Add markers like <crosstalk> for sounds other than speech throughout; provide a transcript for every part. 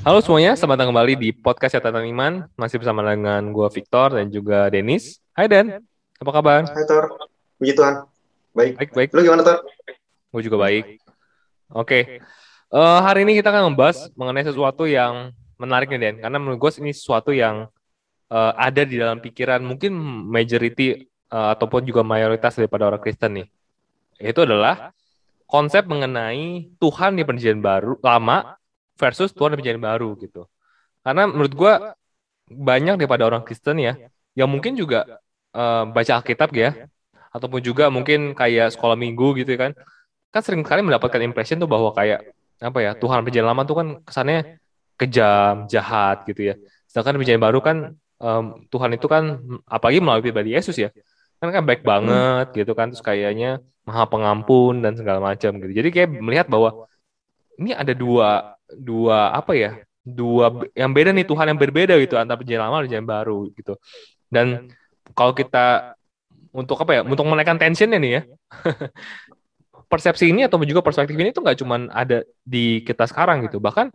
Halo semuanya, selamat datang kembali di podcast Catatan Iman. Masih bersama dengan gue Victor dan juga Denis. Hai Den, apa kabar? Hai Tor, puji Tuhan. Baik. Baik, baik. Lu gimana Tor? Gue juga baik. Oke, Eh, hari ini kita akan membahas mengenai sesuatu yang menarik nih Den. Karena menurut gue ini sesuatu yang eh, ada di dalam pikiran mungkin majority eh, ataupun juga mayoritas daripada orang Kristen nih. Itu adalah konsep mengenai Tuhan di perjanjian baru lama versus Tuhan di perjanjian baru gitu. Karena menurut gue banyak daripada orang Kristen ya yang mungkin juga eh, baca Alkitab ya ataupun juga mungkin kayak sekolah minggu gitu kan. kan. Sering kali mendapatkan impression tuh bahwa kayak apa ya Tuhan perjanjian lama tuh kan kesannya kejam jahat gitu ya. sedangkan di perjanjian baru kan em, Tuhan itu kan apalagi melalui pribadi Yesus ya. Kan kan baik banget gitu kan terus kayaknya maha pengampun dan segala macam gitu. Jadi kayak melihat bahwa ini ada dua dua apa ya dua yang beda nih Tuhan yang berbeda gitu antara perjanjian lama dan perjanjian baru gitu. Dan kalau kita untuk apa ya untuk menaikkan tensionnya nih ya <laughs> persepsi ini atau juga perspektif ini tuh nggak cuman ada di kita sekarang gitu. Bahkan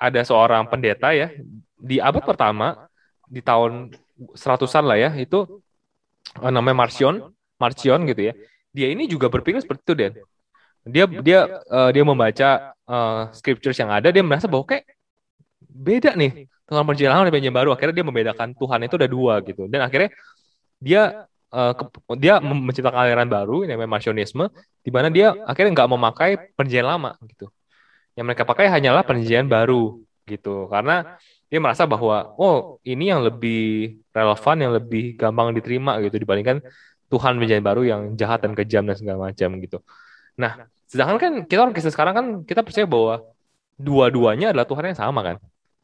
ada seorang pendeta ya di abad pertama di tahun seratusan lah ya itu eh, namanya Marcion Marcion gitu ya. Dia ini juga berpikir seperti itu Den dia dia eh, dia membaca eh, scriptures yang ada dia merasa bahwa kayak beda nih Tuhan perjalanan dan perjanjian baru akhirnya dia membedakan Tuhan itu ada dua gitu. Dan akhirnya dia eh, ke- dia menciptakan aliran baru yang namanya Marcionisme di mana dia akhirnya nggak memakai perjanjian lama gitu. Yang mereka pakai hanyalah perjanjian baru gitu. Karena dia merasa bahwa oh ini yang lebih relevan yang lebih gampang diterima gitu dibandingkan Tuhan perjanjian baru yang jahat dan kejam dan segala macam gitu nah sedangkan kan kita orang Kristen sekarang kan kita percaya bahwa dua-duanya adalah Tuhan yang sama kan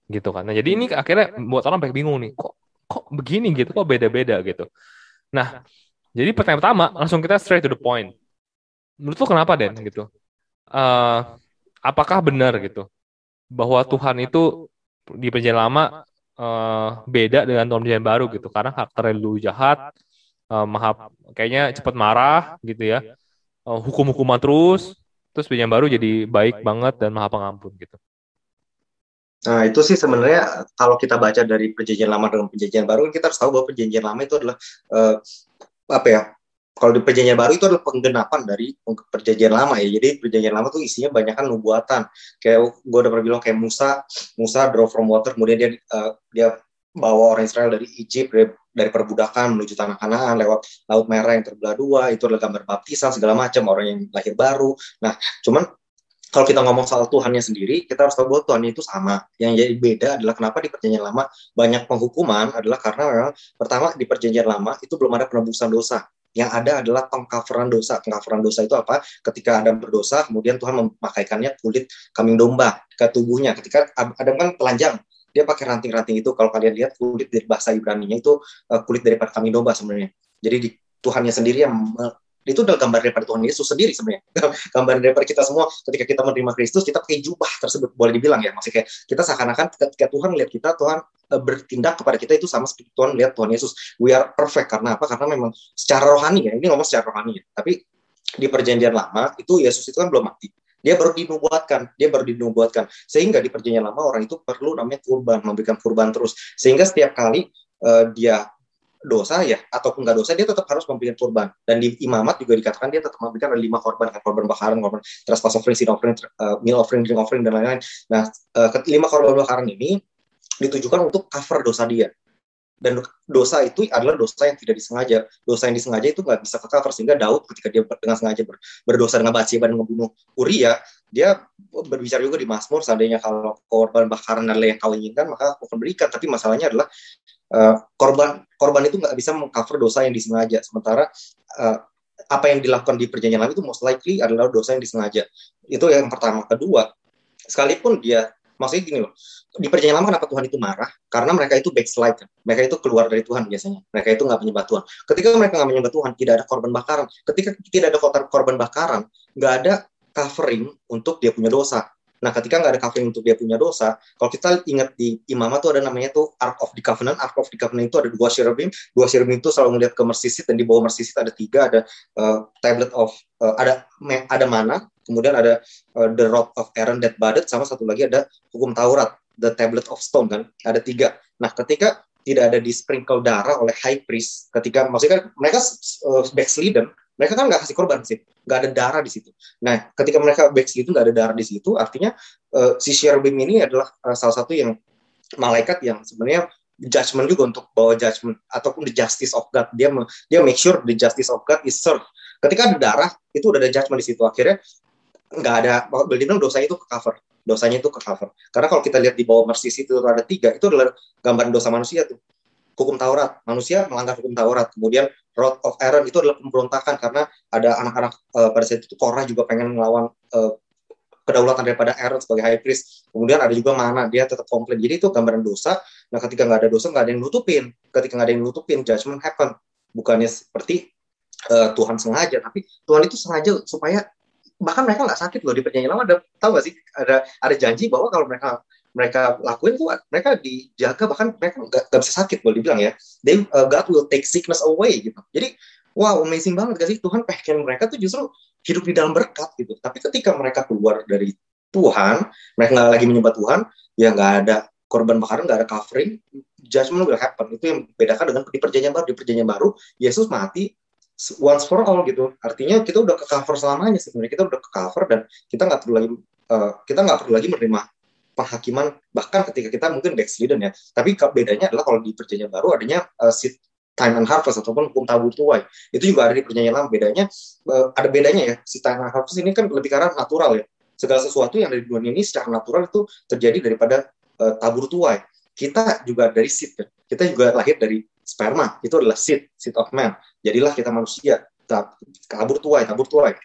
gitu kan. Nah jadi ini akhirnya buat orang banyak bingung nih kok kok begini gitu kok beda-beda gitu. Nah jadi pertanyaan pertama langsung kita straight to the point. Menurut lo kenapa Den gitu? Eh, apakah benar gitu bahwa Tuhan itu di perjanjian lama eh, beda dengan Tuhan perjanjian baru gitu? Karena karakternya dulu jahat eh, maha kayaknya cepat marah gitu ya Eh, hukum-hukuman terus terus perjanjian baru jadi baik banget dan maha pengampun gitu Nah itu sih sebenarnya kalau kita baca dari perjanjian lama dengan perjanjian baru kita harus tahu bahwa perjanjian lama itu adalah eh, apa ya? Kalau di perjanjian baru itu adalah penggenapan dari perjanjian lama ya. Jadi perjanjian lama tuh isinya banyak kan nubuatan. Kayak gue udah pernah bilang kayak Musa, Musa draw from water, kemudian dia eh, dia bawa orang Israel dari Egypt dari, dari perbudakan menuju tanah Kanaan lewat laut merah yang terbelah dua itu adalah gambar baptisan segala macam orang yang lahir baru. Nah cuman kalau kita ngomong soal Tuhannya sendiri, kita harus tahu bahwa Tuhan itu sama. Yang jadi beda adalah kenapa di perjanjian lama banyak penghukuman adalah karena memang pertama di perjanjian lama itu belum ada penebusan dosa. Yang ada adalah pengcoveran dosa. Pengcoveran dosa itu apa? Ketika Adam berdosa, kemudian Tuhan memakaikannya kulit kambing domba ke tubuhnya. Ketika Adam kan telanjang, dia pakai ranting-ranting itu. Kalau kalian lihat kulit dari bahasa Ibrani-nya itu uh, kulit daripada kambing domba sebenarnya. Jadi di Tuhannya sendiri yang me- itu adalah gambar daripada Tuhan Yesus sendiri sebenarnya. <laughs> Gambar daripada kita semua ketika kita menerima Kristus kita pakai jubah tersebut boleh dibilang ya. Maksudnya kayak kita seakan-akan ketika Tuhan melihat kita Tuhan eh, bertindak kepada kita itu sama seperti Tuhan melihat Tuhan Yesus. We are perfect karena apa? Karena memang secara rohani ya ini ngomong secara rohani ya. Tapi di perjanjian lama itu Yesus itu kan belum mati dia baru dinubuatkan dia baru dinubuatkan. Sehingga di perjanjian lama orang itu perlu namanya kurban memberikan kurban terus. Sehingga setiap kali eh, dia dosa ya ataupun nggak dosa dia tetap harus memberikan kurban. Dan di imamat juga dikatakan dia tetap memberikan ada lima korban kan korban bakaran korban trespass offering sin offering uh, meal offering drink offering dan lain-lain. Nah uh, kelima korban bakaran ini ditujukan untuk cover dosa dia dan dosa itu adalah dosa yang tidak disengaja. Dosa yang disengaja itu nggak bisa ke sehingga Daud ketika dia dengan sengaja ber, berdosa dengan Bathsheba dan membunuh Uria dia berbicara juga di Mazmur seandainya kalau korban bakaran adalah yang kau inginkan maka aku akan berikan. Tapi masalahnya adalah uh, korban korban itu nggak bisa mengcover dosa yang disengaja. Sementara uh, apa yang dilakukan di perjanjian lama itu most likely adalah dosa yang disengaja. Itu yang pertama. Kedua sekalipun dia maksudnya gini loh di perjanjian lama kenapa Tuhan itu marah? Karena mereka itu backslide mereka itu keluar dari Tuhan biasanya. Mereka itu nggak menyembah Tuhan. Ketika mereka nggak menyembah Tuhan tidak ada korban bakaran. Ketika tidak ada korban bakaran nggak ada covering untuk dia punya dosa. Nah, ketika nggak ada covering untuk dia punya dosa, kalau kita ingat di imamat tuh ada namanya tuh Ark of the Covenant. Ark of the Covenant itu ada dua cherubim. Dua cherubim itu selalu melihat ke Mercy Seat dan di bawah Mercy Seat ada tiga, ada uh, tablet of uh, ada ada mana, kemudian ada uh, the rod of Aaron that budded, sama satu lagi ada hukum Taurat. the tablet of stone kan, ada tiga. Nah, ketika tidak ada di sprinkle darah oleh high priest, ketika maksudnya kan mereka uh, backslidden, mereka kan nggak kasih korban sih, nggak ada darah di situ. Nah, ketika mereka backslidden nggak ada darah di situ, artinya uh, si cherubim ini adalah uh, salah satu yang malaikat yang sebenarnya judgment juga untuk bawa judgment ataupun the justice of God. Dia dia make sure the justice of God is served. Ketika ada darah, itu udah ada judgment di situ. Akhirnya nggak ada, boleh bilang dosanya itu ke cover. Dosanya itu ke cover. Karena kalau kita lihat di bawah mercy itu ada tiga, itu adalah gambaran dosa manusia tuh. Hukum Taurat, manusia melanggar hukum Taurat. Kemudian Rod of Aaron itu adalah pemberontakan karena ada anak-anak uh, pada saat itu Korah juga pengen melawan uh, kedaulatan daripada Aaron sebagai high priest. Kemudian ada juga mana dia tetap komplain. Jadi itu gambaran dosa. Nah ketika nggak ada dosa nggak ada yang nutupin. Ketika nggak ada yang nutupin, judgment happen. Bukannya seperti uh, Tuhan sengaja, tapi Tuhan itu sengaja supaya bahkan mereka nggak sakit loh di perjanjian lama. Ada tahu gak sih ada ada janji bahwa kalau mereka mereka lakuin tuh mereka dijaga bahkan mereka nggak bisa sakit boleh dibilang ya. They, uh, God will take sickness away gitu. Jadi wow amazing banget gak sih Tuhan pengen mereka tuh justru hidup di dalam berkat gitu tapi ketika mereka keluar dari Tuhan mereka nggak lagi menyembah Tuhan ya nggak ada korban bakaran nggak ada covering judgment will happen itu yang bedakan dengan di perjanjian baru di perjanjian baru Yesus mati once for all gitu. Artinya kita udah ke cover selamanya sebenarnya kita udah ke cover dan kita nggak perlu lagi uh, kita nggak perlu lagi menerima penghakiman. Bahkan ketika kita mungkin backslidden ya. Tapi bedanya adalah kalau di perjanjian baru adanya uh, seat time and harvest ataupun hukum tabur tuai itu juga ada di perjanjian lama. Bedanya uh, ada bedanya ya. Si time and harvest ini kan lebih karena natural ya. Segala sesuatu yang ada di dunia ini secara natural itu terjadi daripada uh, tabur tuai kita juga dari seed kan kita juga lahir dari sperma itu adalah seed seed of man jadilah kita manusia tab, tabur tuai tabur tuai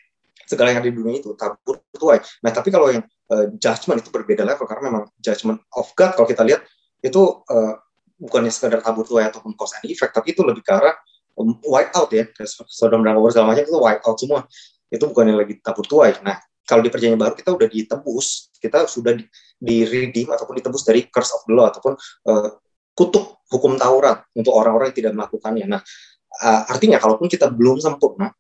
segala yang di dunia itu tabur tuai nah tapi kalau yang uh, judgment itu berbeda level karena memang judgment of God kalau kita lihat itu uh, bukannya sekadar tabur tuai ataupun cause and effect, tapi itu lebih ke arah um, white out ya, Sodom dan Gomorrah segala macam itu white out semua. Itu bukannya lagi tabur tuai. Nah, kalau di perjanjian baru kita udah ditebus, kita sudah di, di redeem ataupun ditebus dari curse of the law ataupun uh, kutuk hukum Taurat untuk orang-orang yang tidak melakukannya. Nah, uh, artinya kalaupun kita belum sempurna,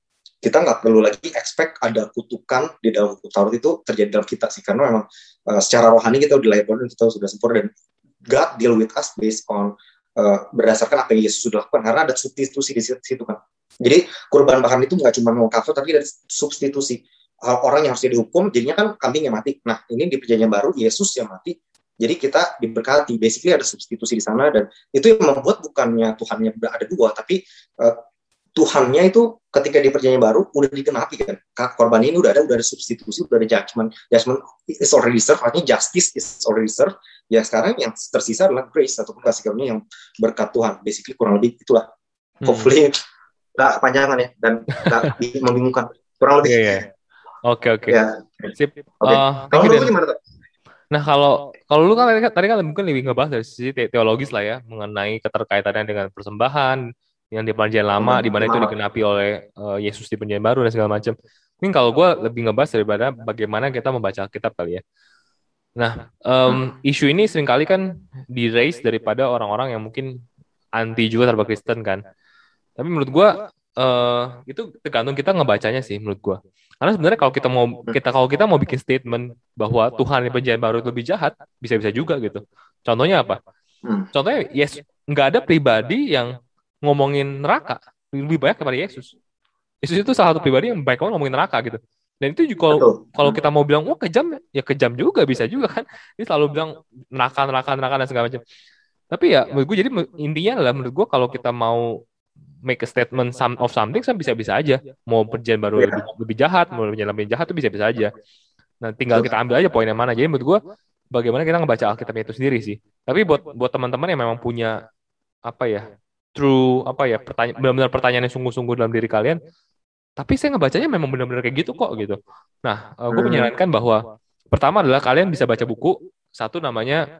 kita nggak perlu lagi expect ada kutukan di dalam hukum Taurat itu terjadi dalam kita sih karena memang uh, secara rohani kita udah lahir kita sudah sempurna dan God deal with us based on uh, berdasarkan apa yang Yesus sudah lakukan karena ada substitusi di situ kan. Jadi kurban bakaran itu nggak cuma mau cover tapi ada substitusi orang yang harus dihukum jadinya kan kambing yang mati. Nah ini di perjanjian baru Yesus yang mati. Jadi kita diberkati, basically ada substitusi di sana dan itu yang membuat bukannya Tuhannya ada dua, tapi uh, Tuhannya itu ketika di perjanjian baru udah dikenapi kan. Korban ini udah ada udah ada substitusi udah ada judgment judgment is already served artinya justice is already served ya sekarang yang tersisa adalah grace ataupun kasih karunia yang berkat Tuhan. Basically kurang lebih itulah. Hmm. hopefully <laughs> nggak kepanjangan ya dan nggak <laughs> membingungkan. Kurang lebih. Yeah, yeah. oke oke. Ya. sip. Okay. uh, kalau lu gimana tuh Nah kalau kalau lu kan tadi, tadi kan mungkin lebih ngebahas dari sisi teologis lah ya mengenai keterkaitannya dengan persembahan, yang di perjanjian lama di mana itu dikenapi oleh uh, Yesus di perjanjian baru dan segala macam. Mungkin kalau gue lebih ngebahas daripada bagaimana kita membaca kitab kali ya. Nah, um, isu ini sering kali kan di raise daripada orang-orang yang mungkin anti juga terhadap Kristen kan. Tapi menurut gue uh, itu tergantung kita ngebacanya sih menurut gue. Karena sebenarnya kalau kita mau kita kalau kita mau bikin statement bahwa Tuhan di perjanjian baru itu lebih jahat, bisa-bisa juga gitu. Contohnya apa? Hmm. Contohnya yes, nggak ada pribadi yang ngomongin neraka lebih banyak daripada Yesus. Yesus itu salah satu pribadi yang baik banget ngomongin neraka gitu. Dan itu juga kalau kalau kita mau bilang wah kejam ya kejam juga bisa juga kan. Ini selalu bilang neraka neraka neraka dan segala macam. Tapi ya menurut gue jadi intinya adalah menurut gue kalau kita mau make a statement of something kan bisa-bisa aja. Mau perjanjian baru lebih, lebih jahat, mau perjanjian lebih jahat itu bisa-bisa aja. Nah, tinggal kita ambil aja poin yang mana. Jadi menurut gue bagaimana kita ngebaca Alkitab itu sendiri sih. Tapi buat buat teman-teman yang memang punya apa ya true apa ya pertanyaan benar-benar pertanyaan yang sungguh-sungguh dalam diri kalian tapi saya ngebacanya memang benar-benar kayak gitu kok gitu nah eh, gue menyarankan bahwa pertama adalah kalian bisa baca buku satu namanya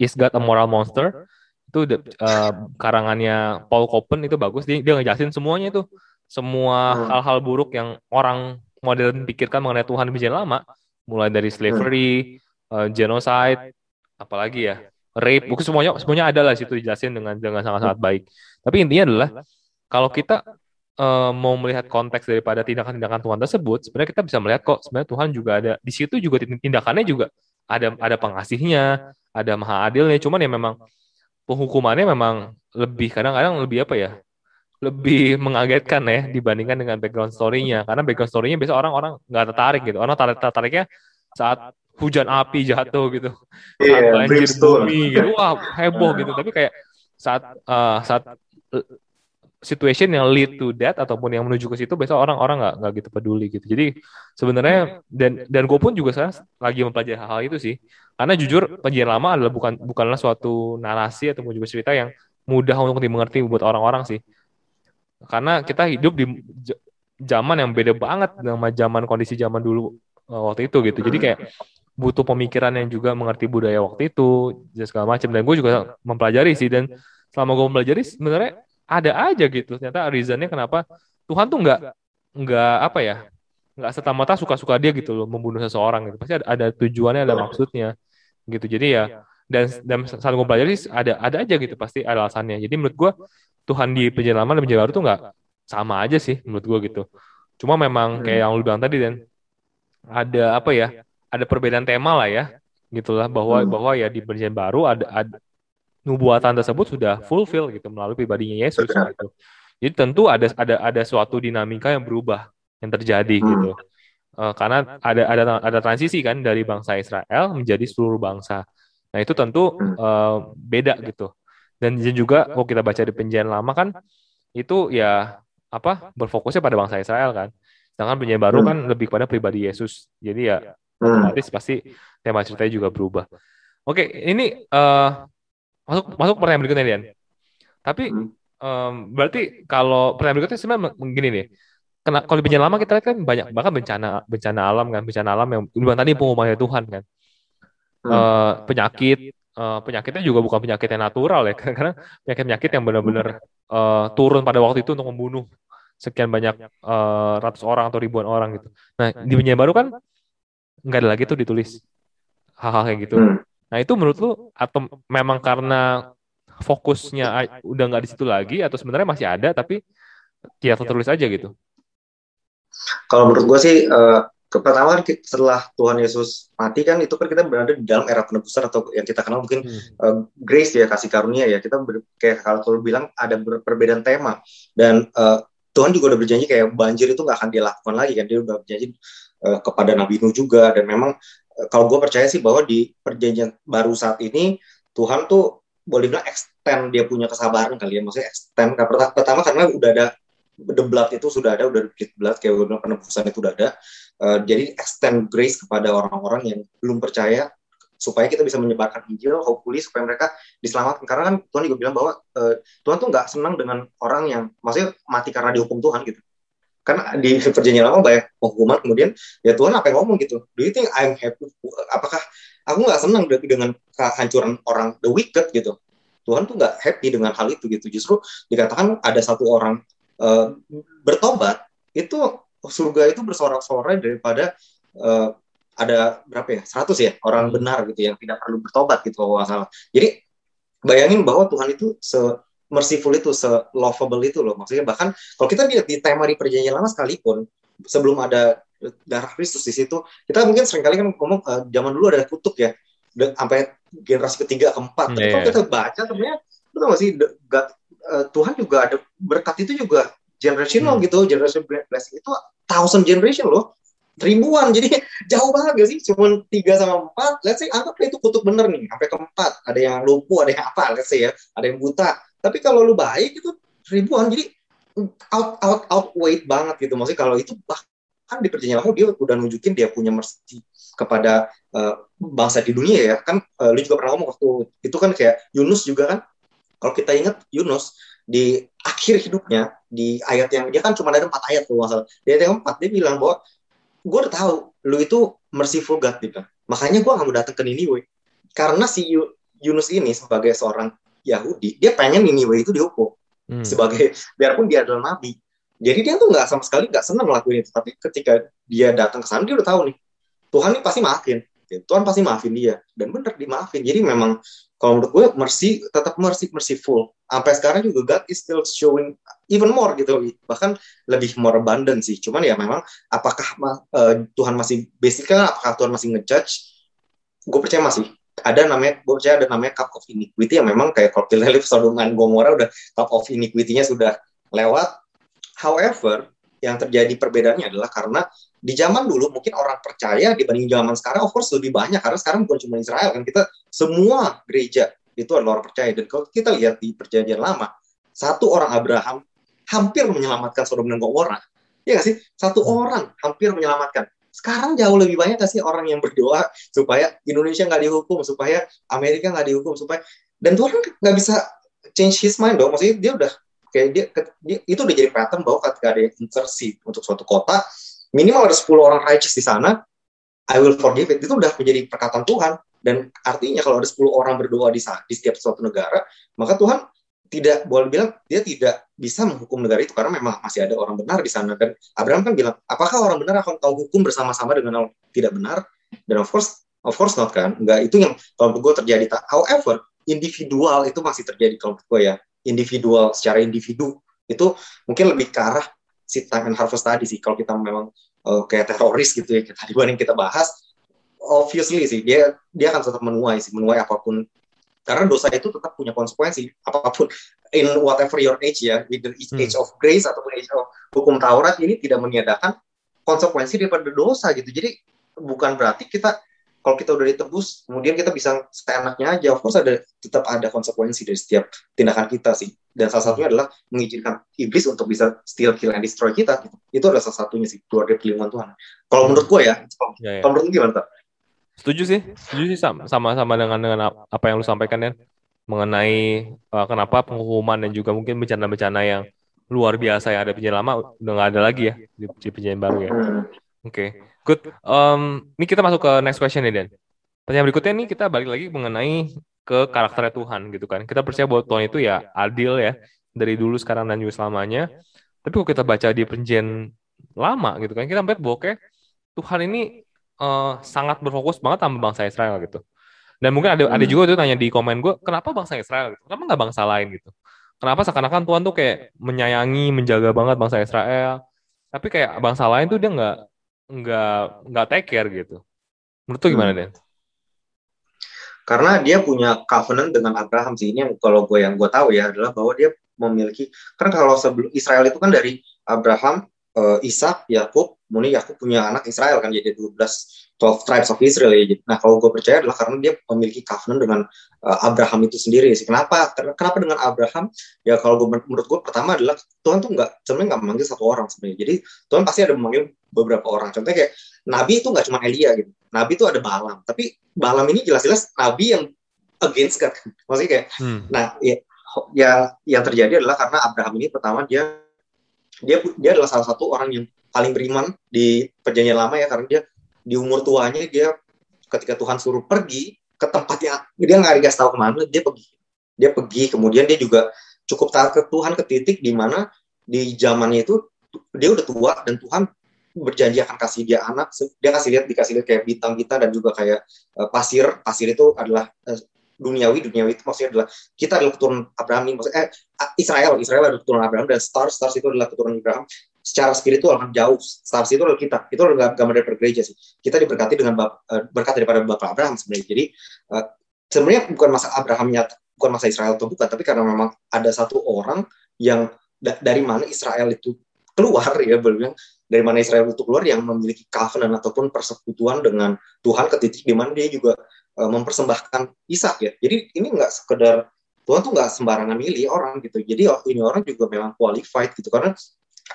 Is God a Moral Monster itu uh, karangannya Paul Copen itu bagus dia, dia ngejelasin semuanya itu semua hmm. hal-hal buruk yang orang modern pikirkan mengenai Tuhan di lama mulai dari slavery uh, genocide apalagi ya rape, buku semuanya semuanya ada lah situ dijelasin dengan dengan sangat-sangat baik. Tapi intinya adalah kalau kita uh, mau melihat konteks daripada tindakan-tindakan Tuhan tersebut, sebenarnya kita bisa melihat kok sebenarnya Tuhan juga ada di situ juga tindakannya juga ada ada pengasihnya, ada maha adilnya. Cuman ya memang penghukumannya memang lebih kadang-kadang lebih apa ya? Lebih mengagetkan ya dibandingkan dengan background story-nya. Karena background story-nya biasa orang-orang nggak tertarik gitu. Orang tertarik tertariknya saat hujan api jatuh gitu, saat yeah, banjir bumi gitu, wah heboh gitu. Tapi kayak saat uh, saat situation yang lead to that ataupun yang menuju ke situ biasa orang-orang nggak nggak gitu peduli gitu jadi sebenarnya dan dan gue pun juga sekarang lagi mempelajari hal-hal itu sih karena jujur perjanjian lama adalah bukan bukanlah suatu narasi ataupun juga cerita yang mudah untuk dimengerti buat orang-orang sih. Karena kita hidup di zaman yang beda banget sama zaman kondisi zaman dulu uh, waktu itu gitu. Jadi kayak butuh pemikiran yang juga mengerti budaya waktu itu dan segala macam. Dan gue juga mempelajari sih dan selama gue mempelajari sebenarnya ada aja gitu. Ternyata reasonnya kenapa Tuhan tuh nggak nggak apa ya nggak serta mata suka-suka dia gitu loh membunuh seseorang gitu. Pasti ada, ada tujuannya ada maksudnya gitu. Jadi ya dan dan saat gue belajar sih ada ada aja gitu pasti ada alasannya. Jadi menurut gue Tuhan di perjanjian lama dan perjanjian baru tuh nggak sama aja sih menurut gue gitu. cuma memang kayak yang lu bilang tadi dan ada apa ya ada perbedaan tema lah ya gitulah bahwa hmm. bahwa ya di perjanjian baru ada, ada nubuatan tersebut sudah fulfill gitu melalui pribadinya Yesus <coughs> gitu. Jadi tentu ada ada ada suatu dinamika yang berubah yang terjadi hmm. gitu. Uh, karena ada ada ada transisi kan dari bangsa Israel menjadi seluruh bangsa. Nah, itu tentu uh, beda gitu. Dan juga kalau kita baca di penjalan lama kan itu ya apa berfokusnya pada bangsa Israel kan. Sedangkan penjalan baru hmm. kan lebih pada pribadi Yesus. Jadi ya hmm. otomatis pasti tema ceritanya juga berubah. Oke, ini uh, masuk masuk pertanyaan berikutnya Dian. Tapi um, berarti kalau pertanyaan berikutnya sebenarnya begini nih. Kena, kalau bencana lama kita lihat kan banyak bahkan bencana bencana alam kan bencana alam yang bilang tadi pengumuman Tuhan kan uh, penyakit uh, penyakitnya juga bukan penyakit yang natural ya <laughs> karena penyakit penyakit yang benar-benar uh, turun pada waktu itu untuk membunuh sekian banyak uh, ratus orang atau ribuan orang gitu. Nah di bencana baru kan nggak ada lagi tuh ditulis hal-hal kayak gitu. Hmm. Nah itu menurut lu atau memang karena fokusnya udah nggak di situ lagi atau sebenarnya masih ada tapi ya tertulis aja gitu? Kalau menurut gue sih uh, pertama kan setelah Tuhan Yesus mati kan itu kan kita berada di dalam era penebusan atau yang kita kenal mungkin hmm. uh, grace ya kasih karunia ya. Kita ber, kayak kalau lu bilang ada perbedaan tema. Dan uh, Tuhan juga udah berjanji kayak banjir itu nggak akan dia lakukan lagi kan. Dia udah berjanji uh, kepada Nabi Nuh juga. Dan memang kalau gue percaya sih bahwa di perjanjian baru saat ini Tuhan tuh boleh bilang extend dia punya kesabaran kali ya. Maksudnya extend pertama karena udah ada the blood itu sudah ada udah the blood kayak bilang penebusan itu udah ada. Uh, jadi extend grace kepada orang-orang yang belum percaya supaya kita bisa menyebarkan Injil, hopefully supaya mereka diselamatkan. Karena kan Tuhan juga bilang bahwa uh, Tuhan tuh nggak senang dengan orang yang maksudnya mati karena dihukum Tuhan gitu. Kan di perjanjian lama banyak penghukuman kemudian ya Tuhan apa yang ngomong gitu. Do you think I'm happy? Apakah aku nggak senang dengan kehancuran orang the wicked gitu? Tuhan tuh nggak happy dengan hal itu gitu. Justru dikatakan ada satu orang uh, bertobat itu surga itu bersorak-sorai daripada uh, ada berapa ya 100 ya orang hmm. benar gitu yang tidak perlu bertobat gitu kalau salah jadi bayangin bahwa Tuhan itu se merciful itu, se-lovable itu loh. Maksudnya bahkan kalau kita lihat di tema di perjanjian lama sekalipun, sebelum ada darah Kristus di situ, kita mungkin sering kali kan ngomong uh, zaman dulu ada kutuk ya, sampai generasi ketiga keempat. Tapi yeah. kalau iya. kita baca sebenarnya, betul nggak sih, God, uh, Tuhan juga ada berkat itu juga generational hmm. gitu, generation blessing itu thousand generation loh. Ribuan jadi <laughs> jauh banget gak sih? Cuma tiga sama empat let's say anggap itu kutuk bener nih sampai keempat. Ada yang lumpuh ada yang apa let's say ya ada yang buta. Tapi kalau lu baik itu ribuan jadi out out out weight banget gitu. Maksudnya kalau itu bahkan di perjanjian lama dia udah nunjukin dia punya mercy kepada uh, bangsa di dunia ya. Kan uh, lu juga pernah ngomong waktu itu kan kayak Yunus juga kan kalau kita ingat Yunus di akhir hidupnya di ayat yang dia kan cuma ada empat ayat tuh masalah di ayat yang empat dia bilang bahwa gue udah tahu lu itu merciful God gitu. Makanya gue gak mau datang ke Niniwe. Karena si Yunus ini sebagai seorang Yahudi dia pengen Niniwe itu dihukum. Hmm. sebagai biarpun dia adalah nabi. Jadi dia tuh nggak sama sekali nggak senang melakukan itu. Tapi ketika dia datang ke sana dia udah tahu nih Tuhan ini pasti maafin Tuhan pasti maafin dia. Dan bener dimaafin. Jadi memang kalau menurut gue mercy tetap mercy merciful. Sampai sekarang juga God is still showing even more gitu bahkan lebih more abundant sih. Cuman ya memang apakah uh, Tuhan masih basicnya apakah Tuhan masih ngejudge? Gue percaya masih. Ada namanya gue percaya ada namanya cup of iniquity yang memang kayak kalau kita lihat Sodom dan Gomora udah cup of iniquity-nya sudah lewat. However, yang terjadi perbedaannya adalah karena di zaman dulu mungkin orang percaya dibanding zaman sekarang of course lebih banyak. Karena sekarang bukan cuma Israel kan kita semua gereja itu adalah orang percaya. Dan kalau kita lihat di perjanjian lama satu orang Abraham hampir menyelamatkan Sodom dan Gomora. Ya gak sih? Satu hmm. orang hampir menyelamatkan. Sekarang jauh lebih banyak gak sih orang yang berdoa supaya Indonesia nggak dihukum supaya Amerika nggak dihukum supaya dan Tuhan nggak bisa change his mind dong. Maksudnya dia udah kayak dia, dia itu udah jadi pattern bahwa ketika ada insersi untuk suatu kota minimal ada 10 orang righteous di sana I will forgive it. Itu udah menjadi perkataan Tuhan. Dan artinya kalau ada 10 orang berdoa di, di setiap suatu negara maka Tuhan tidak boleh bilang dia tidak bisa menghukum negara itu karena memang masih ada orang benar di sana. Dan Abraham kan bilang apakah orang benar akan tahu hukum bersama-sama dengan orang tidak benar? Dan of course of course not kan? Enggak itu yang kalau gue terjadi. However individual itu masih terjadi kalau gue ya individual secara individu itu mungkin lebih ke arah si time and harvest tadi sih. Kalau kita memang uh, kayak teroris gitu ya tadi yang kita bahas obviously sih dia dia akan tetap menuai sih menuai apa pun. Karena dosa itu tetap punya konsekuensi apa pun. In whatever your age ya either hmm. age of grace ataupun age of hukum Taurat ini tidak meniadakan konsekuensi daripada dosa gitu. Jadi bukan berarti kita kalau kita udah ditebus kemudian kita bisa seenaknya aja of course ada tetap ada konsekuensi dari setiap tindakan kita sih dan salah satunya adalah mengizinkan iblis untuk bisa steal kill and destroy kita gitu. itu adalah salah satunya sih keluar dari pilihan Tuhan kalau menurut gue ya, ya, ya. kalau menurut gimana tak? Setuju sih, setuju sih sama sama dengan dengan apa yang lu sampaikan ya mengenai uh, kenapa penghukuman dan juga mungkin bencana-bencana yang luar biasa yang ada perjanjian lama udah nggak ada lagi ya di, di baru ya. Oke, okay. good. Um, ini kita masuk ke next question nih Dan. Pertanyaan berikutnya nih kita balik lagi mengenai ke karakter Tuhan gitu kan. Kita percaya bahwa Tuhan itu ya adil ya dari dulu sekarang dan juga selamanya. Tapi kalau kita baca di perjanjian lama gitu kan, kita melihat bahwa kayak Tuhan ini uh, sangat berfokus banget sama bangsa Israel gitu. Dan mungkin ada hmm. ada juga tuh tanya di komen gue, kenapa bangsa Israel gitu? Kenapa nggak bangsa lain gitu? Kenapa seakan-akan Tuhan tuh kayak menyayangi, menjaga banget bangsa Israel, tapi kayak bangsa lain tuh dia nggak nggak nggak take care gitu. Menurut tuh gimana hmm. Den? Karena dia punya covenant dengan Abraham sih ini yang kalau gue yang gue tahu ya adalah bahwa dia memiliki kan kalau sebelum Israel itu kan dari Abraham, uh, Ishak, Yakub, kemudian Yakub punya anak Israel kan jadi 12 12 tribes of Israel ya. Nah, kalau gue percaya adalah karena dia memiliki covenant dengan uh, Abraham itu sendiri sih. Kenapa? Kenapa dengan Abraham? Ya kalau gue menurut gue pertama adalah Tuhan tuh nggak sebenarnya nggak memanggil satu orang sebenarnya. Jadi Tuhan pasti ada memanggil beberapa orang. Contohnya kayak Nabi itu nggak cuma Elia gitu. Nabi itu ada Balaam. Tapi Balaam ini jelas-jelas Nabi yang against God. <laughs> Maksudnya kayak, hmm. nah ya, ya yang terjadi adalah karena Abraham ini pertama dia dia dia adalah salah satu orang yang paling beriman di perjanjian lama ya karena dia di umur tuanya dia ketika Tuhan suruh pergi ke tempat yang dia nggak dikasih tahu ke mana dia pergi dia pergi kemudian dia juga cukup taat ke Tuhan ke titik di mana di zamannya itu dia udah tua dan Tuhan berjanji akan kasih dia anak dia kasih lihat dikasih lihat kayak bintang-bintang dan juga kayak uh, pasir. Pasir itu adalah uh, duniawi. Duniawi itu maksudnya adalah kita adalah keturunan Abraham. Ini maksudnya eh, Israel. Israel adalah keturunan Abraham dan stars stars itu adalah keturunan Abraham. Secara spiritual kan jauh. Stars itu adalah kita. Itu adalah gambar dari gereja sih. Kita diberkati dengan uh, berkat daripada bapak Abraham sebenarnya. Jadi uh, sebenarnya bukan masa Abrahamnya bukan masa Israel atau bukan tapi karena memang ada satu orang yang da dari mana Israel itu keluar ya belum dari mana Israel itu keluar yang memiliki covenant ataupun persekutuan dengan Tuhan ke titik di mana dia juga uh, mempersembahkan Ishak ya. Jadi ini nggak sekedar Tuhan tuh nggak sembarangan milih orang gitu. Jadi oh, ini orang juga memang qualified gitu. Karena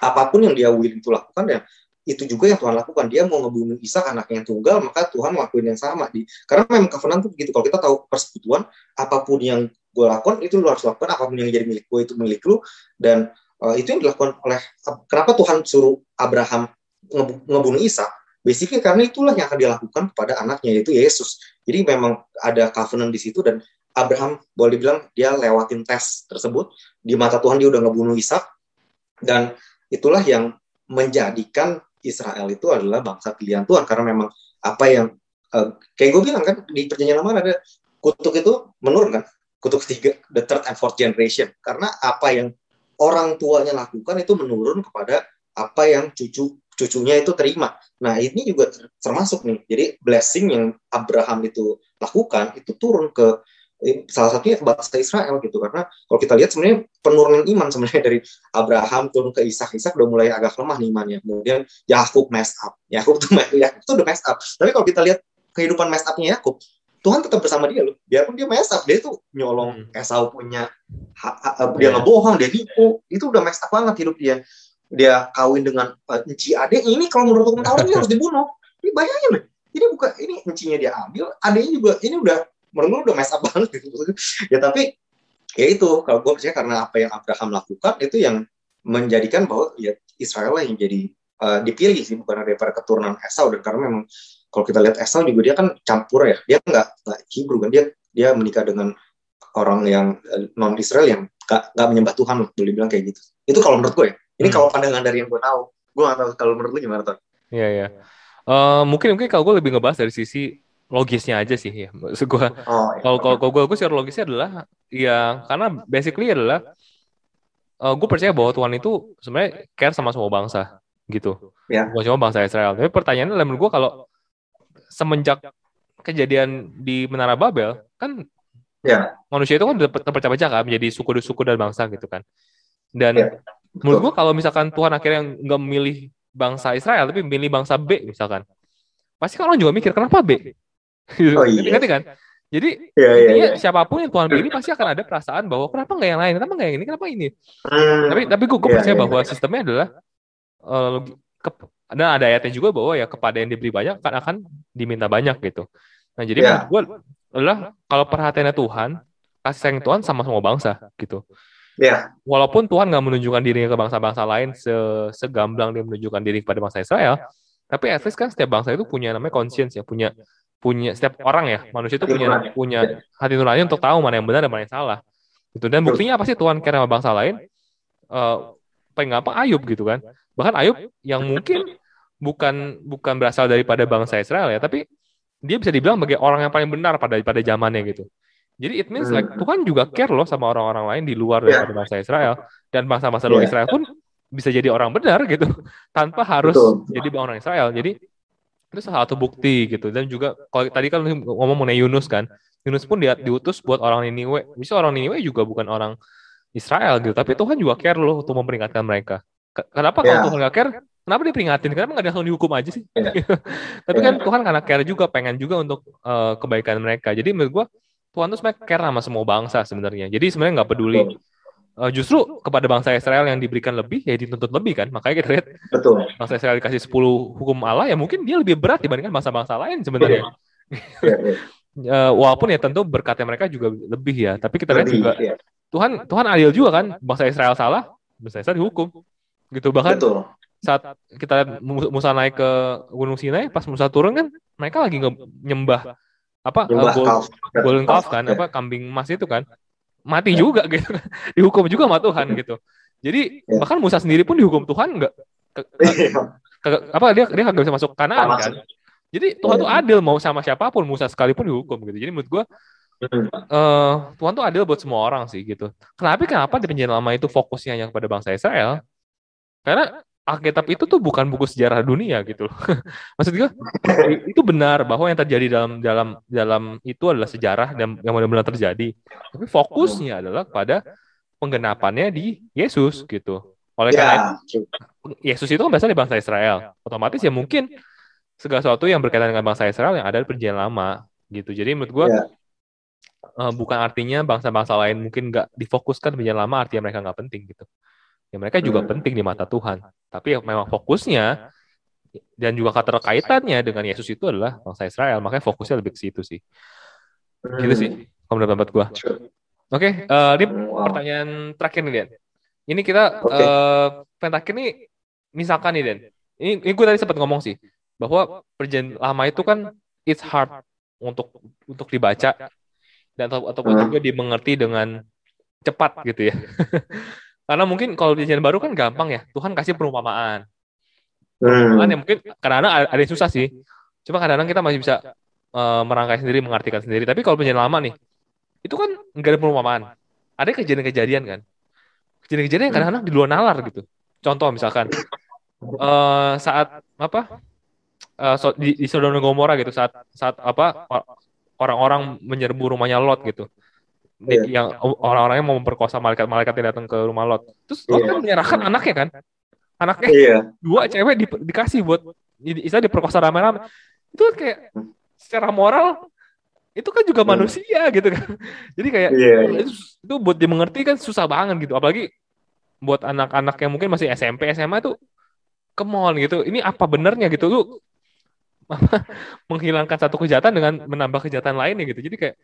apa pun yang dia willing itu lakukan ya itu juga yang Tuhan lakukan. Dia mau ngebunuh Ishak anaknya yang tunggal maka Tuhan melakukan yang sama. Di karena memang covenant itu begitu kalau kita tahu persekutuan apa pun yang gue lakukan itu lu harus lakukan. Apa pun yang jadi milik gue itu milik lu. Dan uh, itu yang dilakukan oleh kenapa Tuhan suruh Abraham ngebunuh Ishak basically karena itulah yang akan dilakukan kepada anaknya yaitu Yesus. Jadi memang ada covenant di situ dan Abraham boleh dibilang dia lewatin tes tersebut. Di mata Tuhan dia udah ngebunuh Ishak dan itulah yang menjadikan Israel itu adalah bangsa pilihan Tuhan. Karena memang apa yang uh, kayak gue bilang kan di perjanjian lama ada kutuk itu menurun kan? Kutuk ketiga the third and fourth generation. Karena apa yang orang tuanya lakukan itu menurun kepada apa yang cucu cucunya itu terima. Nah ini juga termasuk nih. Jadi blessing yang Abraham itu lakukan itu turun ke salah satunya ke bangsa Israel gitu. Karena kalau kita lihat sebenarnya penurunan iman sebenarnya <laughs> dari Abraham turun ke Ishak. Ishak udah mulai agak lemah nih imannya. Kemudian Yakub mess up. Yakub tuh <laughs> Yakub tuh udah mess up. Tapi kalau kita lihat kehidupan mess upnya Yakub Tuhan tetap bersama dia loh. Biarpun dia mess up dia tuh nyolong hmm. Esau punya ha, ha, dia yeah. ngebohong dia nipu. Itu udah mess up banget hidup dia. Dia kawin dengan uh, Enci Ade ini kalau menurut hukum Taurat dia harus dibunuh. Ini bayangin loh ini bukan ini encinya dia ambil adanya juga ini udah menurut udah mess up banget gitu. <laughs> Ya tapi ya itu. Kalau gue percaya karena apa yang Abraham lakukan itu yang menjadikan bahwa ya Israel yang jadi uh, dipilih sih bukan daripada keturunan Esau. Dan karena memang kalau kita lihat Esau juga dia kan campur ya dia nggak nggak Hebrew kan dia dia menikah dengan orang yang eh, non Israel yang gak, gak menyembah Tuhan loh boleh bilang kayak gitu itu kalau menurut gue ya ini hmm. kalau pandangan dari yang gue tahu gue gak tahu kalau menurut lu gimana tuh Iya iya. Uh, mungkin mungkin kalau gue lebih ngebahas dari sisi logisnya aja sih ya. Maksud gue oh, iya. kalau kalau gue gue secara logisnya adalah ya karena basically adalah uh, gue percaya bahwa Tuhan itu sebenarnya care sama semua bangsa gitu. Ya. Bukan cuma bangsa Israel. Tapi pertanyaannya menurut gue kalau semenjak kejadian di Menara Babel kan ya. manusia itu kan terpecah-pecah kan menjadi suku-suku dan bangsa gitu kan. Dan ya. menurut gue kalau misalkan Tuhan akhirnya nggak memilih bangsa Israel tapi memilih bangsa B misalkan, pasti kan orang juga mikir kenapa B? Oh, <laughs> iya. Ngerti kan? Jadi ya, ya, ya. siapa pun yang Tuhan pilih pasti akan ada perasaan bahwa kenapa nggak yang lain, kenapa nggak yang ini, kenapa ini. Hmm. Tapi tapi gue, gue ya, percaya ya, bahwa sistemnya adalah uh, ke, dan ada ayatnya juga bahwa ya kepada yang diberi banyak kan akan diminta banyak gitu. Nah jadi ya. gue adalah kalau perhatiannya Tuhan kasih sayang Tuhan sama semua bangsa gitu. Ya. Walaupun Tuhan nggak menunjukkan dirinya ke bangsa-bangsa lain se segamblang dia menunjukkan diri kepada bangsa Israel, tapi at least kan setiap bangsa itu punya namanya conscience ya, punya punya setiap orang ya manusia itu punya punya hati nurani untuk tahu mana yang benar dan mana yang salah gitu dan buktinya apa sih Tuhan sama bangsa lain uh, paling gampang Ayub gitu kan bahkan Ayub yang mungkin bukan bukan berasal daripada bangsa Israel ya tapi dia bisa dibilang sebagai orang yang paling benar pada pada zamannya gitu jadi it means like hmm. Tuhan juga care loh sama orang-orang lain di luar daripada bangsa Israel dan bangsa-bangsa luar ya. Israel pun bisa jadi orang benar gitu <laughs> tanpa harus Betul. jadi orang Israel jadi itu salah satu bukti gitu dan juga kalau tadi kan ngomong mengenai Yunus kan Yunus pun dia diutus buat orang Niniwe bisa orang Niniwe juga bukan orang Israel gitu tapi Tuhan juga care loh untuk memperingatkan mereka kenapa yeah. kalau ya. Tuhan gak care kenapa dia peringatin kenapa nggak langsung dihukum aja sih yeah. <laughs> tapi yeah. kan Tuhan karena care juga pengen juga untuk uh, kebaikan mereka jadi menurut gua Tuhan tuh sebenarnya care sama semua bangsa sebenarnya jadi sebenarnya nggak peduli uh, justru kepada bangsa Israel yang diberikan lebih ya dituntut lebih kan makanya kita lihat Betul. bangsa Israel dikasih 10 hukum Allah ya mungkin dia lebih berat dibandingkan bangsa-bangsa lain sebenarnya ya, ya. uh, walaupun ya tentu berkatnya mereka juga lebih ya tapi kita lihat juga ya. Tuhan Tuhan adil juga kan bangsa Israel salah bangsa Israel dihukum gitu bahkan Betul. Saat kita lihat Musa naik ke Gunung Sinai pas Musa turun kan mereka lagi nyembah apa uh, golden calf. Kan apa kambing emas itu kan. Mati juga gitu <laughs> dihukum juga sama Tuhan gitu. Jadi ya. bahkan Musa sendiri pun dihukum Tuhan nggak? Apa dia dia nggak bisa masuk kanan kan? jadi Tuhan tuh adil mau sama siapa pun Musa sekalipun dihukum gitu. Jadi menurut gue uh, Tuhan tuh adil buat semua orang sih gitu. Kenapa kenapa di perjanjian lama itu fokusnya hanya kepada bangsa Israel? Karena Alkitab itu tuh bukan buku sejarah dunia gitu loh. <laughs> Maksud gue itu benar bahwa yang terjadi dalam dalam dalam itu adalah sejarah dan yang benar-benar terjadi. Tapi fokusnya adalah pada penggenapannya di Yesus gitu. Oleh ya. karena itu, Yesus itu kan berasal dari bangsa Israel. Otomatis ya mungkin segala sesuatu yang berkaitan dengan bangsa Israel yang ada di perjanjian lama gitu. Jadi menurut gue ya. uh, bukan artinya bangsa-bangsa lain mungkin nggak difokuskan perjanjian lama artinya mereka nggak penting gitu ya mereka juga hmm. penting di mata Tuhan. Tapi ya memang fokusnya dan juga keterkaitannya dengan Yesus itu adalah bangsa Israel, makanya fokusnya lebih ke situ sih. Hmm. Gitu sih, kalau menurut pendapat gue. Oke, okay, uh, eh, ini pertanyaan terakhir nih, Den. Ini kita okay. uh, terakhir nih, misalkan nih, Den. Ini, ini gue tadi sempat ngomong sih, bahwa perjanjian lama itu kan it's hard untuk untuk dibaca dan atau ataupun hmm. juga dimengerti dengan cepat gitu ya. <laughs> Karena mungkin kalau di baru kan gampang ya. Tuhan kasih perumpamaan. Perumpamaan hmm. yang mungkin kadang-kadang ada yang susah sih. Cuma kadang-kadang kita masih bisa uh, merangkai sendiri, mengartikan sendiri. Tapi kalau perjanjian lama nih, itu kan nggak ada perumpamaan. Ada kejadian-kejadian kan. Kejadian-kejadian yang kadang-kadang di luar nalar gitu. Contoh misalkan, uh, saat apa uh, so, di, di Sodom dan Gomora gitu saat saat apa orang-orang menyerbu rumahnya Lot gitu yeah. yang orang-orangnya mau memperkosa malaikat-malaikat yang datang ke rumah Lot. Terus Lot yeah. kan menyerahkan anaknya kan? Anaknya yeah. dua cewek di, dikasih buat istilah diperkosa rame-rame. Itu kan kayak secara moral itu kan juga hmm. manusia gitu kan. <laughs> Jadi kayak yeah, yeah. Itu, itu buat dimengerti kan susah banget gitu. Apalagi buat anak-anak yang mungkin masih SMP SMA tuh kemon gitu. Ini apa benernya? gitu. Lu <laughs> menghilangkan satu kejahatan dengan menambah kejahatan lainnya gitu. Jadi kayak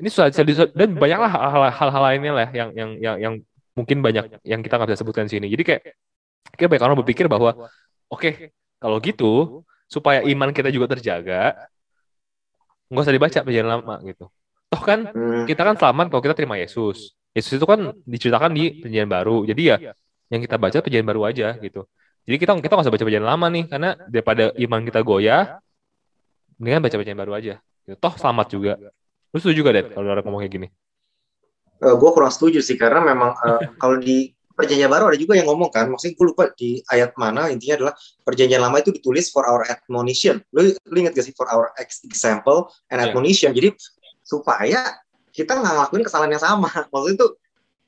ini susah dan banyaklah hal-hal lainnya lah yang yang yang yang mungkin banyak yang kita nggak bisa sebutkan sini. Jadi kayak kayak banyak orang berpikir bahwa oke okay, kalau gitu supaya iman kita juga terjaga nggak usah dibaca perjalanan lama gitu. Toh kan hmm. kita kan selamat kalau kita terima Yesus. Yesus itu kan diceritakan di perjanjian baru. Jadi ya yang kita baca perjanjian baru aja gitu. Jadi kita kita nggak usah baca perjanjian lama nih karena daripada iman kita goyah mendingan baca perjanjian baru aja gitu. toh selamat juga lu setuju juga deh kalau orang ngomong kayak gini uh, eh, gue kurang setuju sih karena memang uh, <laughs> kalau di perjanjian baru ada juga yang ngomong kan, maksudnya gue lupa di ayat mana, intinya adalah perjanjian lama itu ditulis for our admonition. Lu, lu inget gak sih for our example and iya. admonition? Yeah. Jadi supaya kita nggak ngelakuin kesalahan yang sama. <laughs> Maksudnya itu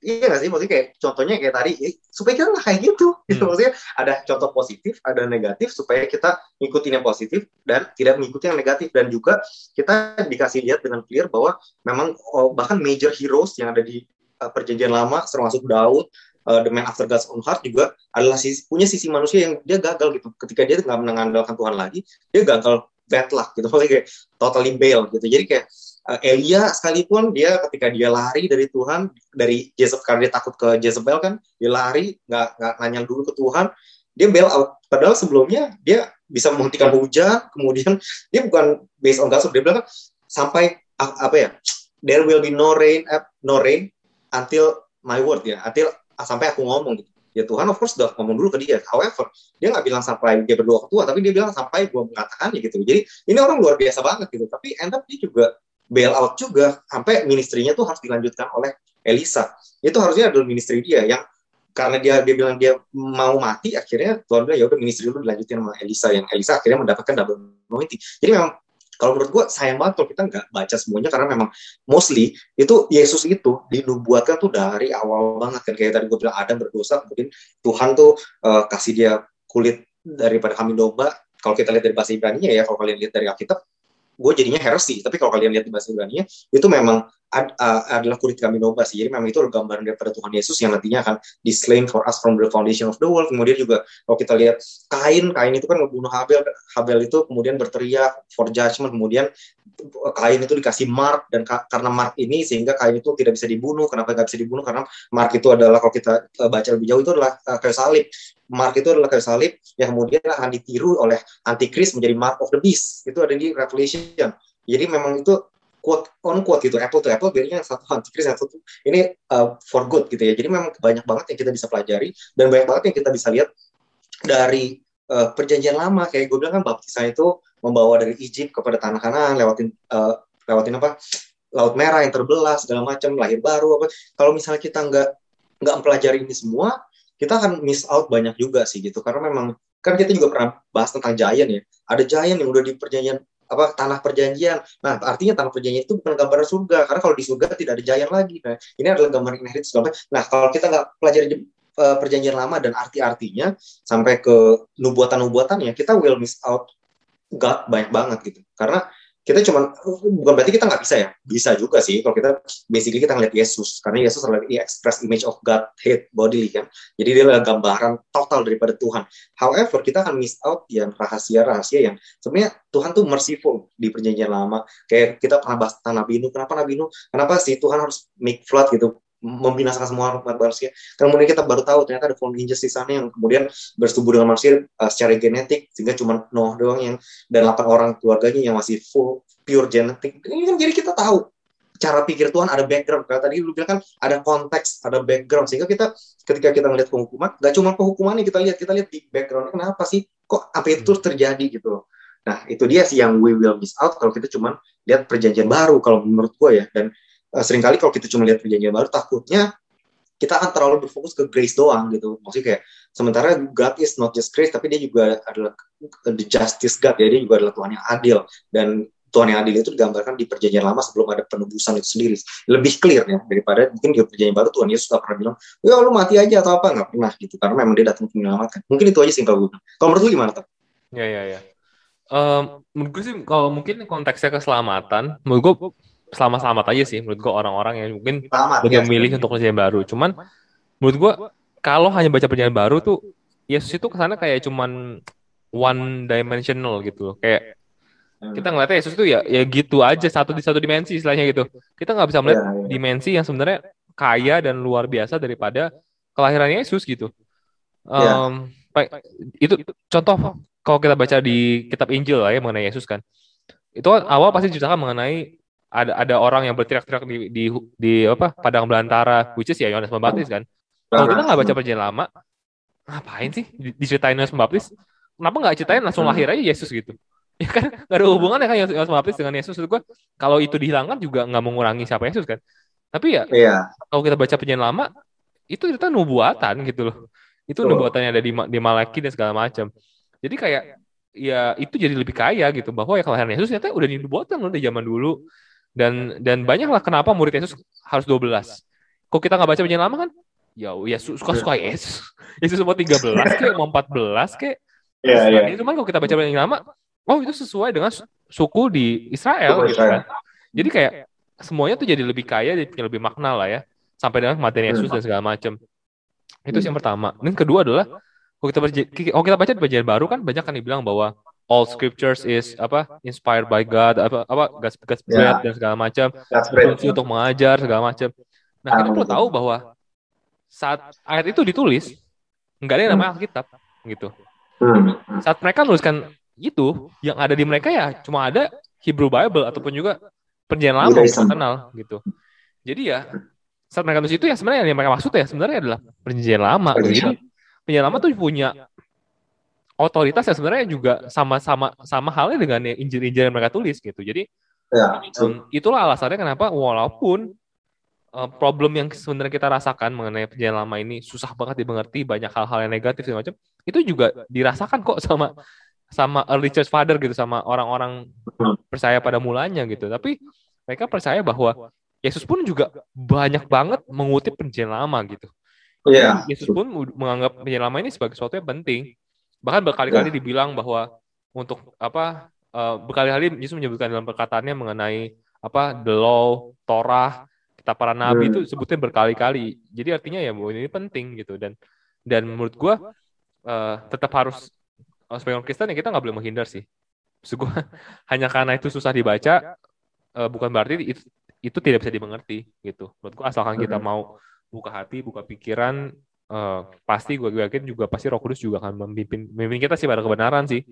iya gak sih? Maksudnya kayak contohnya kayak tadi, ya, supaya kita nggak kayak gitu. gitu. <laughs> Hmm. Maksudnya ada contoh positif, ada negatif, supaya kita ngikutin yang positif dan tidak mengikuti yang negatif. Dan juga kita dikasih lihat dengan clear bahwa memang oh, bahkan major heroes yang ada di uh, perjanjian lama, termasuk Daud, uh, The Man After God's Own Heart juga adalah sisi, punya sisi manusia yang dia gagal gitu. Ketika dia nggak mengandalkan Tuhan lagi, dia gagal bad luck gitu. <laughs> Maksudnya kayak totally bail gitu. Jadi kayak uh, Elia sekalipun dia ketika dia lari dari Tuhan, dari Jezebel karena dia takut ke Jezebel kan, dia lari nggak nggak nanya dulu ke Tuhan, dia bail. Padahal sebelumnya dia bisa menghentikan hujan, kemudian <laughs> dia bukan based on gossip, dia bilang kan, sampai apa ya, there will be no rain, uh, no rain until my word ya, until sampai aku ngomong gitu. Ya Tuhan of course udah ngomong dulu ke dia. However dia nggak bilang sampai dia berdoa ke Tuhan tapi dia bilang sampai gue mengatakannya gitu. Jadi ini orang luar biasa banget gitu. Tapi end up dia juga bail out juga sampai ministrinya tuh harus dilanjutkan oleh Elisa. Itu harusnya adalah ministry dia yang karena dia dia bilang dia mau mati akhirnya Tuhan bilang ya udah ministry lu dilanjutin sama Elisa. Yang Elisa akhirnya mendapatkan double anointing jadi memang kalau menurut gue sayang banget kalau kita nggak baca semuanya karena memang mostly itu Yesus itu dinubuatkan tuh dari awal banget kan. Kayak tadi gue bilang Adam berdosa kemudian Tuhan tuh uh, kasih dia kulit daripada kami domba. Kalau kita lihat dari bahasa Ibrani ya kalau kalian lihat dari Alkitab gue jadinya heresy. Tapi kalau kalian lihat di bahasa Ibrani itu memang ad, uh, adalah kulit kami domba sih. Jadi memang itu gambaran daripada Tuhan Yesus yang nantinya akan dislain for us from the foundation of the world. Kemudian juga kalau kita lihat Kain Kain itu kan membunuh Habel. Habel itu kemudian berteriak for judgment. Kemudian Kain itu dikasih mark dan ka karena mark ini sehingga Kain itu tidak bisa dibunuh. Kenapa nggak bisa dibunuh? Karena mark itu adalah kalau kita uh, baca lebih jauh itu adalah uh, kayu salib. Mark itu adalah kayu salib yang kemudian akan ditiru oleh antikris menjadi mark of the beast. Itu ada di Revelation. Jadi memang itu quote on quote gitu apple to apple bedanya satu antikris satu ini uh, for good gitu ya. Jadi memang banyak banget yang kita bisa pelajari dan banyak banget yang kita bisa lihat dari uh, perjanjian lama. Kayak gue bilang kan baptisan itu membawa dari Egypt kepada tanah kanan lewatin uh, lewatin apa laut merah yang terbelah segala macam lahir baru apa. Kalau misalnya kita nggak nggak mempelajari ini semua kita akan miss out banyak juga sih gitu. Karena memang kan kita juga pernah bahas tentang giant ya. Ada giant yang udah di perjanjian apa tanah perjanjian. Nah artinya tanah perjanjian itu bukan gambaran surga karena kalau di surga tidak ada giant lagi. Nah ini adalah gambar inherit segala nah kalau kita nggak pelajari uh, perjanjian lama dan arti-artinya sampai ke nubuatan-nubuatannya kita will miss out God banyak banget gitu. Karena kita cuma bukan berarti kita nggak bisa ya. Bisa juga sih kalau kita basically kita ngeliat Yesus. Karena Yesus adalah the express image of God head bodily kan. Jadi dia adalah gambaran total daripada Tuhan. However kita akan miss out yang rahasia-rahasia yang sebenarnya Tuhan tuh merciful di perjanjian lama. Kayak kita pernah bahas tentang Nabi kenapa Nabi Nuh? Kenapa sih Tuhan harus make flood gitu membinasakan semua umat manusia. Kemudian kita baru tahu ternyata ada angels di sana yang kemudian bersetubuh dengan manusia uh, secara genetik sehingga cuma Noah doang yang dan 8 orang keluarganya yang masih full pure genetik. Ini kan jadi kita tahu cara pikir Tuhan ada background. Karena tadi lu bilang kan ada konteks, ada background sehingga kita ketika kita melihat penghukuman, gak cuma penghukumannya kita lihat, kita lihat di background kenapa sih kok apa itu hmm. terjadi gitu Nah, itu dia sih yang we will miss out kalau kita cuma lihat perjanjian baru kalau menurut gue ya. Dan uh, sering kali kalau kita cuma lihat perjanjian baru takutnya kita akan terlalu berfokus ke grace doang gitu. Maksudnya kayak sementara God is not just grace tapi dia juga adalah the justice God ya, dia juga adalah Tuhan yang adil dan Tuhan yang adil itu digambarkan di perjanjian lama sebelum ada penebusan itu sendiri. Lebih clear ya daripada mungkin di perjanjian baru Tuhan Yesus gak pernah bilang, ya lu mati aja atau apa nggak pernah gitu karena memang dia datang untuk menyelamatkan. Mungkin itu aja sih kalau gue. Kalau menurut lu gimana tuh? Ya ya ya. Um, menurut gue sih kalau mungkin konteksnya keselamatan, menurut gue selamat-selamat aja sih menurut gue orang-orang yang mungkin Selamat, ya, memilih untuk perjanjian baru. Cuman menurut gue kalau hanya baca perjanjian baru tuh Yesus itu ke sana kayak cuman one dimensional gitu loh. Kayak kita ngeliatnya Yesus itu ya ya gitu aja satu di satu dimensi istilahnya gitu. Kita nggak bisa melihat ya, ya. dimensi yang sebenarnya kaya dan luar biasa daripada kelahiran Yesus gitu. Um, ya. itu, itu contoh kalau kita baca di kitab Injil lah ya mengenai Yesus kan. Itu kan awal pasti ceritakan mengenai ada ada orang yang berteriak-teriak di, di di apa padang belantara which is ya Yohanes Pembaptis kan? Kalau kita nggak baca perjanjian lama ngapain sih diceritain Yohanes Pembaptis? Kenapa nggak ceritain langsung lahir aja Yesus gitu? <laughs> Ya kan? Nggak ada hubungannya kan Yohanes Pembaptis dengan Yesus. Itu kalau itu dihilangkan juga nggak mengurangi siapa Yesus kan? Tapi ya iya. kalau kita baca perjanjian lama itu itu nubuatan gitu loh. Itu nubuatan yang ada di di Malaki dan segala macam. Jadi kayak ya itu jadi lebih kaya gitu. Bahwa ya kelahiran Yesus ternyata udah dinubuatkan loh dari zaman dulu dan dan banyaklah kenapa murid Yesus harus 12. Kok kita nggak baca perjanjian lama kan? Ya, ya suka-suka Yesus. <laughs> Yesus mau 13 kayak mau 14 kayak. Iya, iya. Cuman kalau kita baca perjanjian lama, oh itu sesuai dengan suku di Israel gitu kan. Jadi kayak semuanya tuh jadi lebih kaya, jadi lebih makna lah ya. Sampai dengan kematian Yesus dan segala macam. Itu sih yang pertama. Dan kedua adalah kalau kita baca, kalau kita baca di perjanjian baru kan banyak kan dibilang bahwa all scriptures is apa inspired by God apa apa God's, God's breath yeah. dan segala macam fungsi untuk mengajar segala macam. Nah kita perlu tahu bahwa saat ayat itu ditulis nggak ada yang namanya Alkitab gitu. Hmm. Saat mereka nuliskan itu yang ada di mereka ya cuma ada Hebrew Bible ataupun juga perjanjian lama yang kenal gitu. Jadi ya saat mereka nulis itu ya sebenarnya yang mereka maksud ya sebenarnya adalah perjanjian lama. Gitu. Jadi perjanjian lama tuh punya otoritas ya sebenarnya juga sama-sama sama halnya dengan injil-injil yang mereka tulis gitu. Jadi ya, itulah alasannya kenapa walaupun uh, problem yang sebenarnya kita rasakan mengenai perjalanan lama ini susah banget dimengerti, banyak hal-hal yang negatif segala macam, itu juga dirasakan kok sama sama early church father gitu, sama orang-orang percaya pada mulanya gitu. Tapi mereka percaya bahwa Yesus pun juga banyak banget mengutip perjanjian lama gitu. Yeah. Yesus pun menganggap perjanjian lama ini sebagai sesuatu yang penting Bahkan berkali-kali ya. dibilang bahwa untuk apa uh, berkali-kali Yesus menyebutkan dalam perkataannya mengenai apa the law, Torah, kitab para nabi hmm. itu sebutin berkali-kali. Jadi artinya ya bahwa ini penting gitu dan dan menurut gua uh, tetap harus uh, sebagai orang Kristen ya kita nggak boleh menghindar sih. Maksud gua <laughs> hanya karena itu susah dibaca uh, bukan berarti itu, itu tidak bisa dimengerti gitu. Menurut gua asalkan kita mau buka hati, buka pikiran, uh, pasti gue yakin juga pasti Roh Kudus juga akan memimpin memimpin kita sih pada kebenaran sih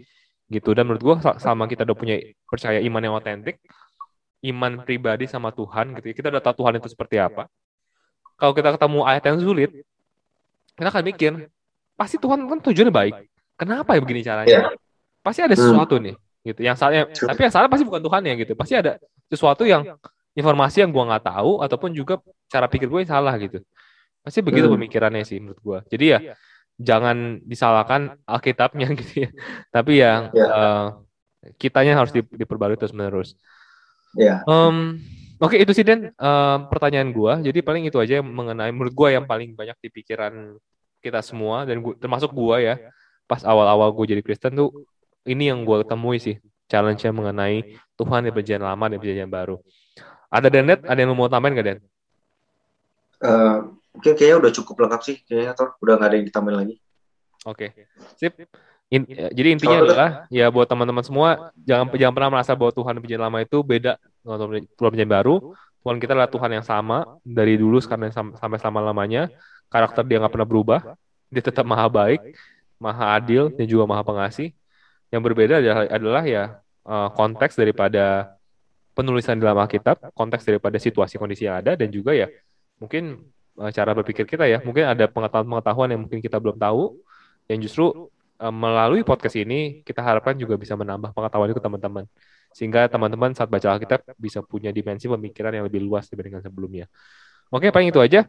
gitu. Dan menurut gue sama kita udah punya percaya iman yang otentik iman pribadi sama Tuhan gitu ya, kita udah tahu Tuhan itu seperti apa. Kalau kita ketemu ayat yang sulit kita akan mikir pasti Tuhan kan tujuannya baik. Kenapa ya begini caranya? Yeah. pasti ada hmm. sesuatu nih gitu. Yang salah tapi yang salah pasti bukan Tuhan ya gitu. Pasti ada sesuatu yang informasi yang gue nggak tahu ataupun juga cara pikir gue yang salah gitu Pasti begitu hmm. pemikirannya sih menurut gua. Jadi ya yeah. jangan disalahkan Alkitabnya <laughs> gitu ya. Tapi ya yeah. uh, kitanya harus di, diperbarui terus menerus. Yeah. Um, Oke okay, itu sih Den uh, pertanyaan gua. Jadi paling itu aja yang mengenai menurut gua yang paling banyak di pikiran kita semua dan gua, termasuk gua ya. Pas awal-awal gua jadi Kristen tuh ini yang gua temui sih challenge-nya mengenai Tuhan di perjanjian lama dan perjanjian baru. Ada Denet, ada yang mau tambahin gak Den? Uh, Mungkin kayaknya udah cukup lengkap sih kayaknya atau udah nggak ada yang ditambahin lagi. Oke, okay. sip. In, jadi intinya oh, adalah ya buat teman-teman semua jangan jangan pernah merasa bahwa Tuhan perjanjian lama itu beda dengan Tuhan perjanjian baru. Tuhan kita adalah Tuhan yang sama dari dulu sekarang sampai selama lamanya. Karakter dia nggak pernah berubah. Dia tetap maha baik, maha adil dan juga maha pengasih. Yang berbeda adalah, adalah ya uh, konteks daripada penulisan dalam Alkitab, konteks daripada situasi kondisi yang ada dan juga ya mungkin Eh, cara berpikir kita ya. Mungkin ada pengetahuan-pengetahuan yang mungkin kita belum tahu, yang justru uh, melalui podcast ini kita harapkan juga bisa menambah pengetahuan itu teman-teman. Sehingga teman-teman saat baca Alkitab bisa punya dimensi pemikiran yang lebih luas dibandingkan sebelumnya. Oke, paling itu aja.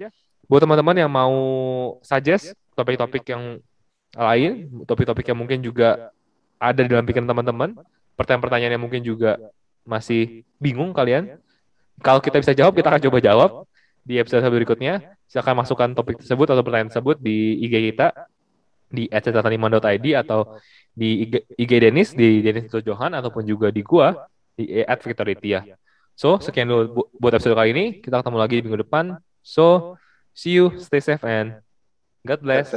Buat teman-teman yang mau suggest topik-topik yang lain, topik-topik yang mungkin juga ada di dalam pikiran teman-teman, pertanyaan-pertanyaan yang mungkin juga masih bingung kalian. Kalau kita bisa jawab, kita akan coba jawab di episode berikutnya. Silakan masukkan topik tersebut atau pertanyaan tersebut di IG kita di @catatan5.id atau di IG, IG Denis di Denis Johan ataupun juga di gua di @victoritia. So, sekian dulu buat episode kali ini. Kita ketemu lagi di minggu depan. So, see you, stay safe, and God bless.